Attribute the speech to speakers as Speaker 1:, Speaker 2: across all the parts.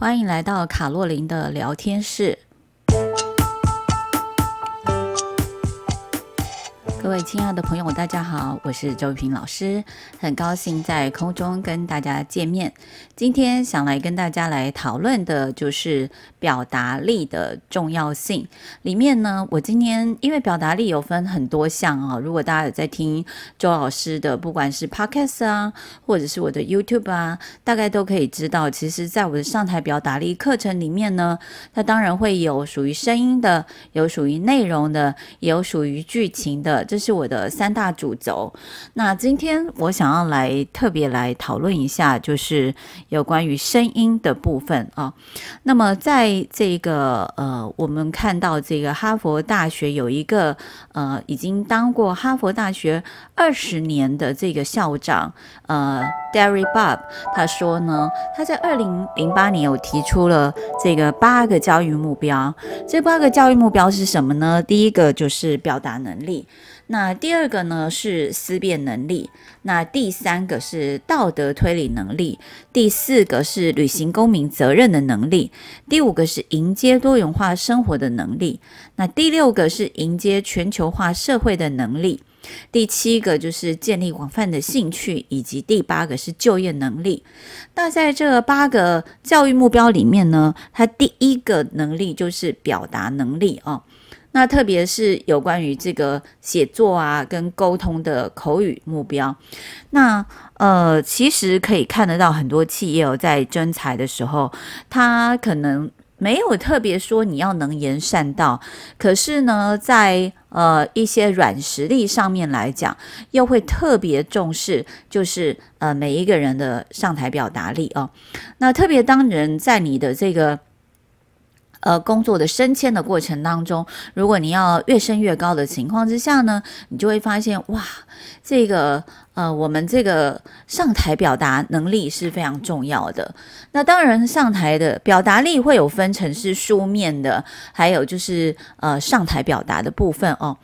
Speaker 1: 欢迎来到卡洛琳的聊天室。各位亲爱的朋友，大家好，我是周玉萍老师，很高兴在空中跟大家见面。今天想来跟大家来讨论的就是表达力的重要性。里面呢，我今天因为表达力有分很多项啊，如果大家有在听周老师的，不管是 Podcast 啊，或者是我的 YouTube 啊，大概都可以知道，其实在我的上台表达力课程里面呢，它当然会有属于声音的，有属于内容的，也有属于剧情的。这是我的三大主轴。那今天我想要来特别来讨论一下，就是有关于声音的部分啊。那么在这个呃，我们看到这个哈佛大学有一个呃，已经当过哈佛大学二十年的这个校长呃，Derry Bob，他说呢，他在二零零八年有提出了这个八个教育目标。这八个教育目标是什么呢？第一个就是表达能力。那第二个呢是思辨能力，那第三个是道德推理能力，第四个是履行公民责任的能力，第五个是迎接多元化生活的能力，那第六个是迎接全球化社会的能力，第七个就是建立广泛的兴趣，以及第八个是就业能力。那在这八个教育目标里面呢，它第一个能力就是表达能力啊。那特别是有关于这个写作啊跟沟通的口语目标，那呃其实可以看得到很多企业在征才的时候，他可能没有特别说你要能言善道，可是呢，在呃一些软实力上面来讲，又会特别重视，就是呃每一个人的上台表达力哦。那特别当人在你的这个。呃，工作的升迁的过程当中，如果你要越升越高的情况之下呢，你就会发现，哇，这个。呃，我们这个上台表达能力是非常重要的。那当然，上台的表达力会有分成是书面的，还有就是呃上台表达的部分哦。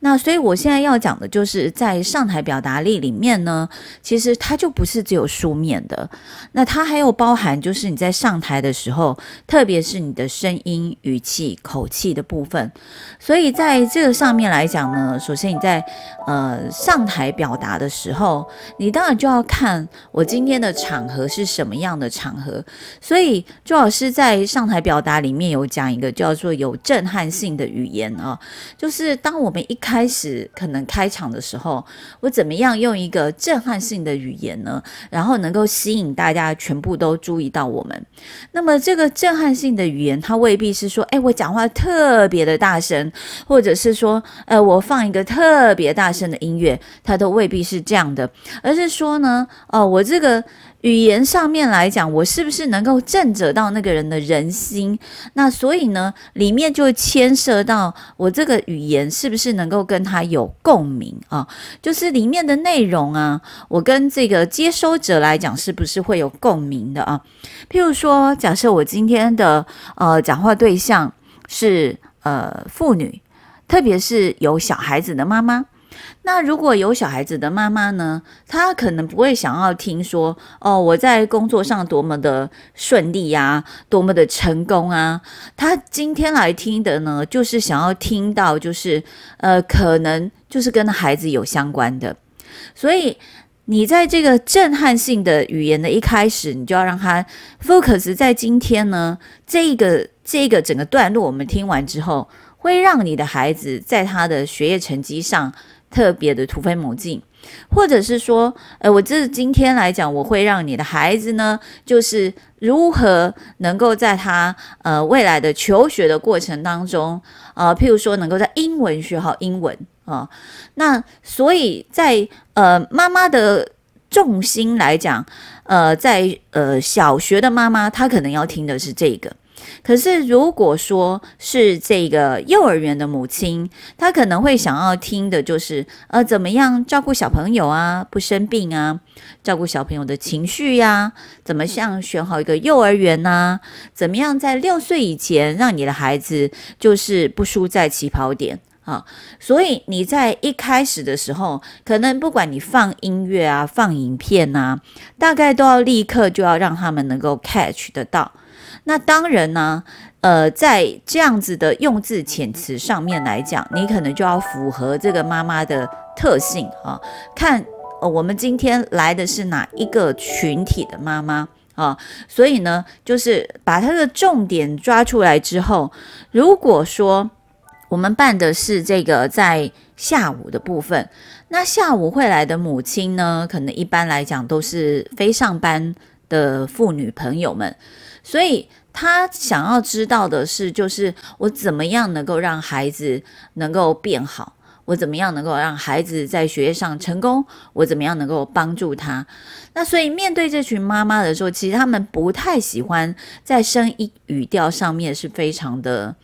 Speaker 1: 那所以我现在要讲的就是在上台表达力里面呢，其实它就不是只有书面的，那它还有包含就是你在上台的时候，特别是你的声音、语气、口气的部分。所以在这个上面来讲呢，首先你在呃上台表达的时候。后，你当然就要看我今天的场合是什么样的场合。所以周老师在上台表达里面有讲一个叫做有震撼性的语言啊，就是当我们一开始可能开场的时候，我怎么样用一个震撼性的语言呢？然后能够吸引大家全部都注意到我们。那么这个震撼性的语言，它未必是说，哎，我讲话特别的大声，或者是说，呃，我放一个特别大声的音乐，它都未必是这样的，而是说呢，哦，我这个语言上面来讲，我是不是能够震慑到那个人的人心？那所以呢，里面就牵涉到我这个语言是不是能够跟他有共鸣啊？就是里面的内容啊，我跟这个接收者来讲，是不是会有共鸣的啊？譬如说，假设我今天的呃讲话对象是呃妇女，特别是有小孩子的妈妈。那如果有小孩子的妈妈呢，她可能不会想要听说哦，我在工作上多么的顺利呀，多么的成功啊。她今天来听的呢，就是想要听到，就是呃，可能就是跟孩子有相关的。所以你在这个震撼性的语言的一开始，你就要让他 focus 在今天呢，这个这个整个段落我们听完之后，会让你的孩子在他的学业成绩上。特别的突飞猛进，或者是说，呃，我这今天来讲，我会让你的孩子呢，就是如何能够在他呃未来的求学的过程当中，呃，譬如说能够在英文学好英文啊，那所以在呃妈妈的重心来讲，呃，在呃小学的妈妈，她可能要听的是这个。可是，如果说是这个幼儿园的母亲，她可能会想要听的就是，呃，怎么样照顾小朋友啊，不生病啊，照顾小朋友的情绪呀、怎么样选好一个幼儿园呐、怎么样在六岁以前让你的孩子就是不输在起跑点啊。所以你在一开始的时候，可能不管你放音乐啊、放影片啊，大概都要立刻就要让他们能够 catch 得到。那当然呢，呃，在这样子的用字遣词上面来讲，你可能就要符合这个妈妈的特性啊，看。哦，我们今天来的是哪一个群体的妈妈啊？所以呢，就是把它的重点抓出来之后，如果说我们办的是这个在下午的部分，那下午会来的母亲呢，可能一般来讲都是非上班的妇女朋友们，所以他想要知道的是，就是我怎么样能够让孩子能够变好。我怎么样能够让孩子在学业上成功？我怎么样能够帮助他？那所以面对这群妈妈的时候，其实他们不太喜欢在声音语调上面是非常的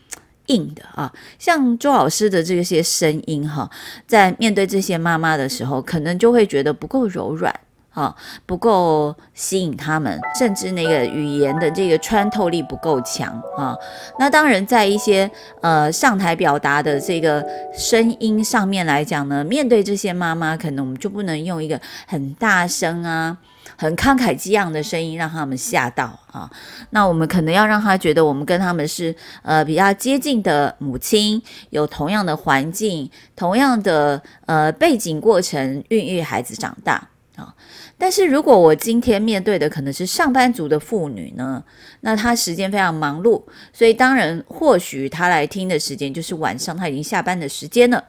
Speaker 1: 硬的啊。像周老师的这些声音哈，在面对这些妈妈的时候，可能就会觉得不够柔软。啊，不够吸引他们，甚至那个语言的这个穿透力不够强啊。那当然，在一些呃上台表达的这个声音上面来讲呢，面对这些妈妈，可能我们就不能用一个很大声啊、很慷慨激昂的声音让他们吓到啊。那我们可能要让他觉得我们跟他们是呃比较接近的母亲，有同样的环境、同样的呃背景过程，孕育孩子长大啊。但是如果我今天面对的可能是上班族的妇女呢，那她时间非常忙碌，所以当然或许她来听的时间就是晚上，她已经下班的时间了。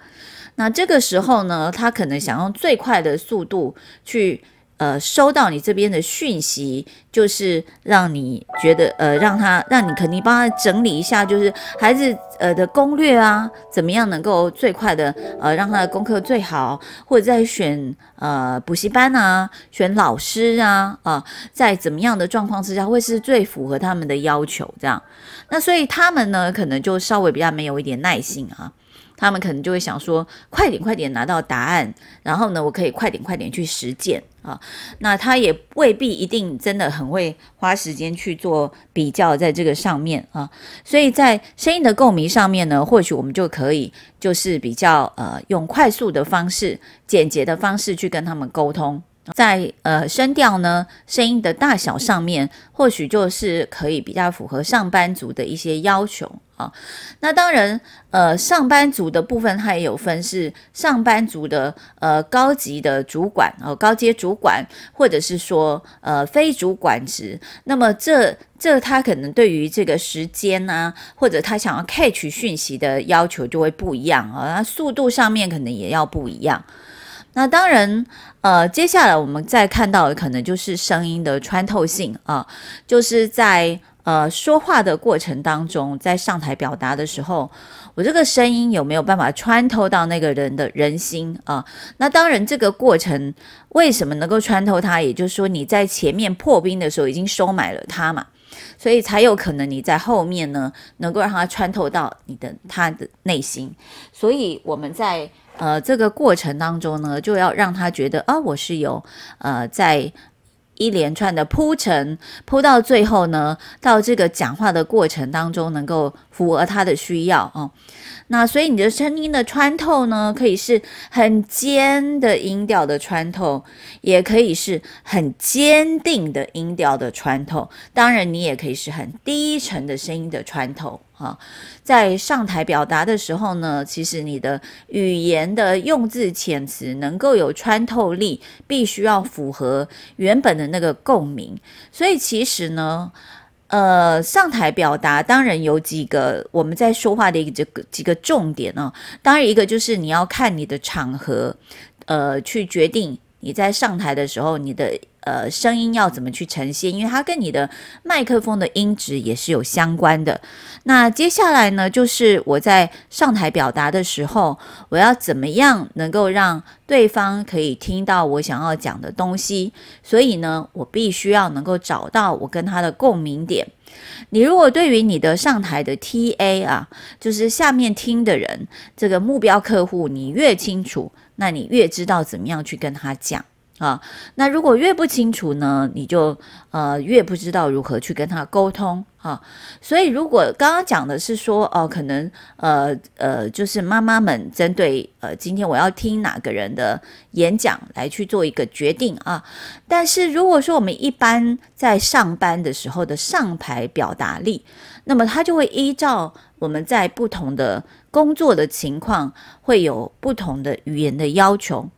Speaker 1: 那这个时候呢，她可能想用最快的速度去。呃，收到你这边的讯息，就是让你觉得，呃，让他让你肯定帮他整理一下，就是孩子呃的攻略啊，怎么样能够最快的呃让他的功课最好，或者在选呃补习班啊，选老师啊，啊、在怎么样的状况之下会是最符合他们的要求这样。那所以他们呢，可能就稍微比较没有一点耐心啊。他们可能就会想说，快点快点拿到答案，然后呢，我可以快点快点去实践啊。那他也未必一定真的很会花时间去做比较，在这个上面啊。所以在声音的共鸣上面呢，或许我们就可以就是比较呃，用快速的方式、简洁的方式去跟他们沟通。在呃声调呢，声音的大小上面，或许就是可以比较符合上班族的一些要求啊。那当然，呃，上班族的部分它也有分，是上班族的呃高级的主管哦，高阶主管，或者是说呃非主管职。那么这这他可能对于这个时间啊，或者他想要 catch 讯息的要求就会不一样啊，那速度上面可能也要不一样。那当然，呃，接下来我们再看到的可能就是声音的穿透性啊，就是在呃说话的过程当中，在上台表达的时候，我这个声音有没有办法穿透到那个人的人心啊？那当然，这个过程为什么能够穿透它？也就是说，你在前面破冰的时候已经收买了他嘛，所以才有可能你在后面呢，能够让他穿透到你的他的内心。所以我们在。呃，这个过程当中呢，就要让他觉得啊，我是有呃，在一连串的铺陈，铺到最后呢，到这个讲话的过程当中，能够符合他的需要。哦那所以你的声音的穿透呢，可以是很尖的音调的穿透，也可以是很坚定的音调的穿透。当然，你也可以是很低沉的声音的穿透啊。在上台表达的时候呢，其实你的语言的用字遣词能够有穿透力，必须要符合原本的那个共鸣。所以其实呢。呃，上台表达当然有几个我们在说话的一个几个重点哦。当然，一个就是你要看你的场合，呃，去决定你在上台的时候，你的呃声音要怎么去呈现，因为它跟你的麦克风的音质也是有相关的。那接下来呢，就是我在上台表达的时候，我要怎么样能够让对方可以听到我想要讲的东西？所以呢，我必须要能够找到我跟他的共鸣点。你如果对于你的上台的 TA 啊，就是下面听的人，这个目标客户，你越清楚，那你越知道怎么样去跟他讲。啊，那如果越不清楚呢，你就呃越不知道如何去跟他沟通啊。所以如果刚刚讲的是说哦、可能呃呃，就是妈妈们针对呃今天我要听哪个人的演讲来去做一个决定啊。但是如果说我们一般在上班的时候的上台表达力，那么他就会依照我们在不同的工作的情况，会有不同的语言的要求。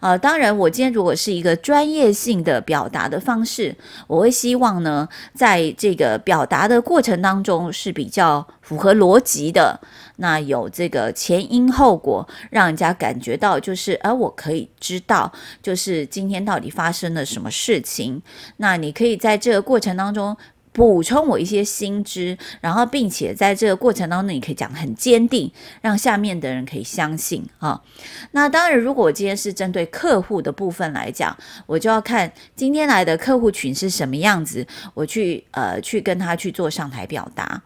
Speaker 1: 呃，当然，我今天如果是一个专业性的表达的方式，我会希望呢，在这个表达的过程当中是比较符合逻辑的，那有这个前因后果，让人家感觉到就是，哎、我可以知道，就是今天到底发生了什么事情。那你可以在这个过程当中。补充我一些新知，然后并且在这个过程当中，你可以讲很坚定，让下面的人可以相信啊。那当然，如果今天是针对客户的部分来讲，我就要看今天来的客户群是什么样子，我去呃去跟他去做上台表达。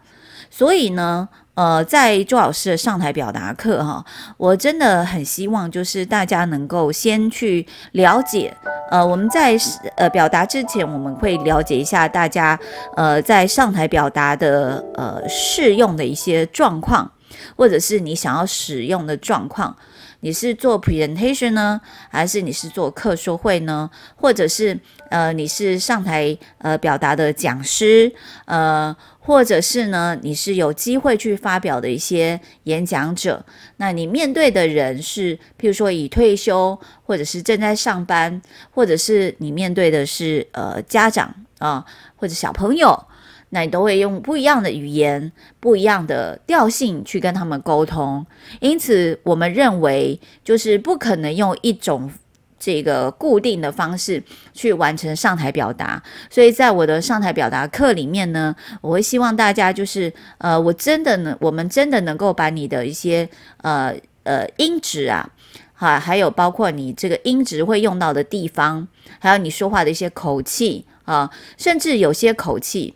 Speaker 1: 所以呢。呃，在周老师的上台表达课哈，我真的很希望就是大家能够先去了解，呃，我们在呃表达之前，我们会了解一下大家呃在上台表达的呃适用的一些状况，或者是你想要使用的状况。你是做 presentation 呢，还是你是做课说会呢？或者是呃你是上台呃表达的讲师，呃，或者是呢你是有机会去发表的一些演讲者？那你面对的人是，譬如说已退休，或者是正在上班，或者是你面对的是呃家长啊，或者小朋友。那你都会用不一样的语言、不一样的调性去跟他们沟通，因此我们认为就是不可能用一种这个固定的方式去完成上台表达。所以在我的上台表达课里面呢，我会希望大家就是呃，我真的能，我们真的能够把你的一些呃呃音质啊，哈，还有包括你这个音质会用到的地方，还有你说话的一些口气啊，甚至有些口气。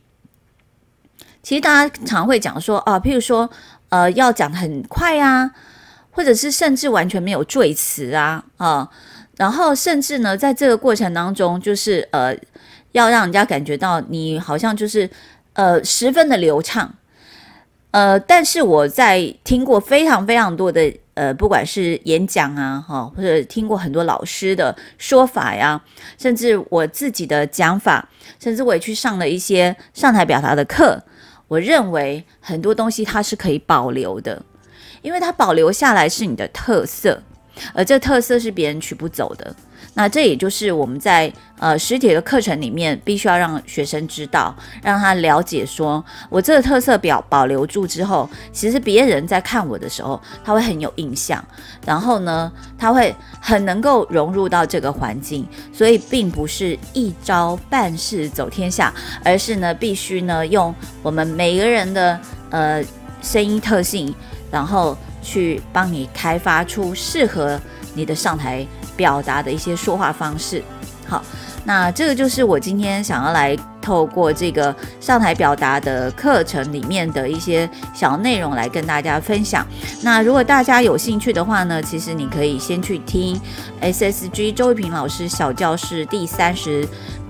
Speaker 1: 其实大家常会讲说啊，譬如说，呃，要讲很快啊，或者是甚至完全没有赘词啊，啊，然后甚至呢，在这个过程当中，就是呃，要让人家感觉到你好像就是呃十分的流畅，呃，但是我在听过非常非常多的呃，不管是演讲啊，哈，或者听过很多老师的说法呀，甚至我自己的讲法，甚至我也去上了一些上台表达的课。我认为很多东西它是可以保留的，因为它保留下来是你的特色，而这特色是别人取不走的。那这也就是我们在呃实体的课程里面必须要让学生知道，让他了解说，我这个特色表保留住之后，其实别人在看我的时候，他会很有印象，然后呢，他会很能够融入到这个环境，所以并不是一招半式走天下，而是呢，必须呢用我们每个人的呃声音特性，然后去帮你开发出适合你的上台。表达的一些说话方式，好，那这个就是我今天想要来透过这个上台表达的课程里面的一些小内容来跟大家分享。那如果大家有兴趣的话呢，其实你可以先去听 SSG 周一平老师小教室第三十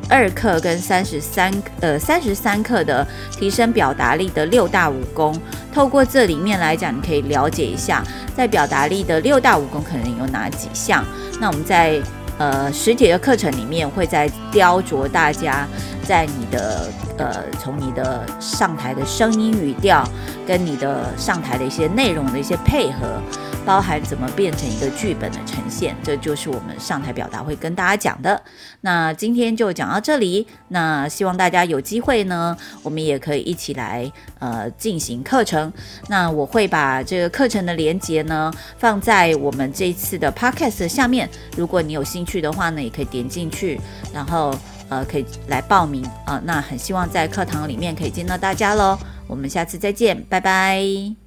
Speaker 1: 二课跟三十三呃三十三课的提升表达力的六大武功。透过这里面来讲，你可以了解一下在表达力的六大武功可能有哪几项。那我们在呃实体的课程里面，会再雕琢大家在你的呃从你的上台的声音语调，跟你的上台的一些内容的一些配合。包含怎么变成一个剧本的呈现，这就是我们上台表达会跟大家讲的。那今天就讲到这里，那希望大家有机会呢，我们也可以一起来呃进行课程。那我会把这个课程的连结呢放在我们这次的 podcast 下面，如果你有兴趣的话呢，也可以点进去，然后呃可以来报名啊、呃。那很希望在课堂里面可以见到大家喽。我们下次再见，拜拜。